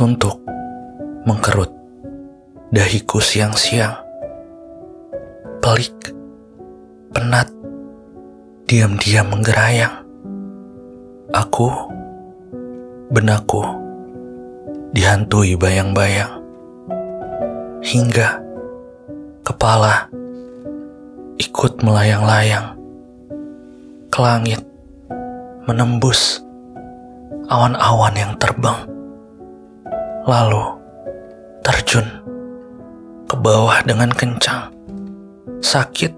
Suntuk, mengkerut, dahiku siang-siang. Pelik, penat, diam-diam menggerayang. Aku, benakku, dihantui bayang-bayang. Hingga kepala ikut melayang-layang ke langit, menembus awan-awan yang terbang, lalu terjun ke bawah dengan kencang. Sakit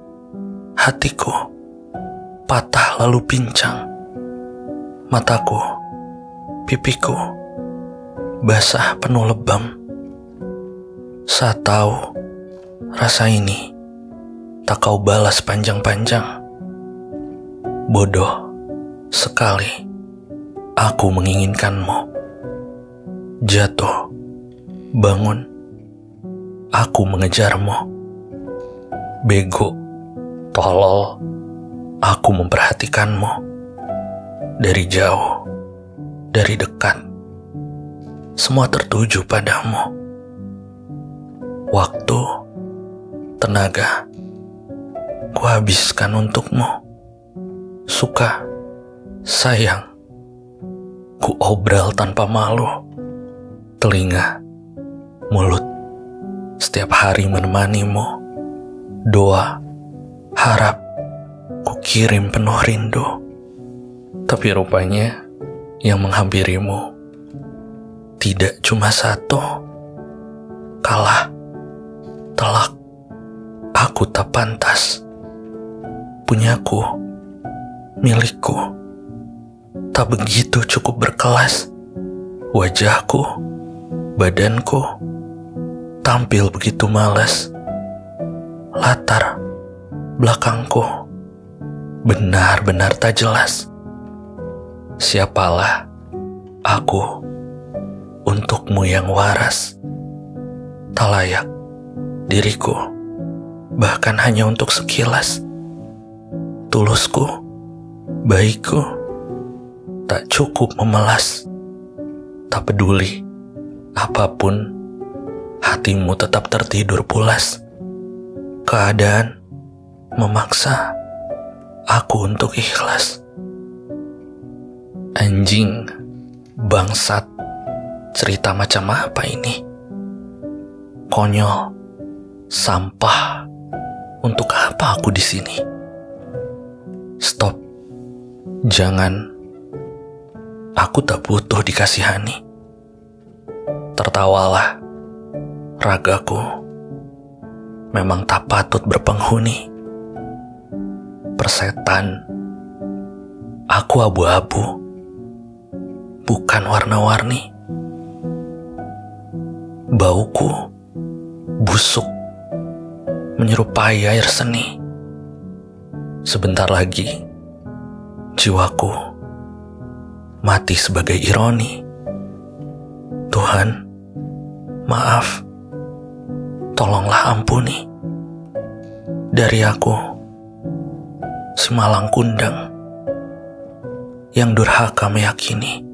hatiku, patah lalu pincang. Mataku, pipiku, basah penuh lebam. Saat tahu rasa ini tak kau balas panjang-panjang. Bodoh sekali aku menginginkanmu. Jatuh, bangun, aku mengejarmu. Bego, tolol, aku memperhatikanmu. Dari jauh, dari dekat, semua tertuju padamu. Waktu, tenaga, kuhabiskan untukmu. Suka, sayang, ku obral tanpa malu. Telinga, mulut, setiap hari menemanimu. Doa, harap, ku kirim penuh rindu. Tapi rupanya yang menghampirimu tidak cuma satu. Kalah, telak, aku tak pantas. Punyaku, milikku, tak begitu cukup berkelas. Wajahku, badanku, tampil begitu malas. Latar belakangku benar-benar tak jelas. Siapalah aku untukmu yang waras, tak layak diriku, bahkan hanya untuk sekilas. Tulusku, baikku, tak cukup memelas, tak peduli apa pun, hatimu tetap tertidur pulas. Keadaan memaksa aku untuk ikhlas. Anjing, bangsat, cerita macam apa ini? Konyol, sampah. Untuk apa aku di sini? Stop. Jangan. Aku tak butuh dikasihani. Tertawalah. Ragaku memang tak patut berpenghuni. Persetan. Aku abu-abu bukan warna-warni. Bauku busuk, menyerupai air seni. Sebentar lagi, jiwaku mati sebagai ironi. Tuhan, maaf, tolonglah ampuni. Dari aku, si malang kundang. Yang durhaka meyakini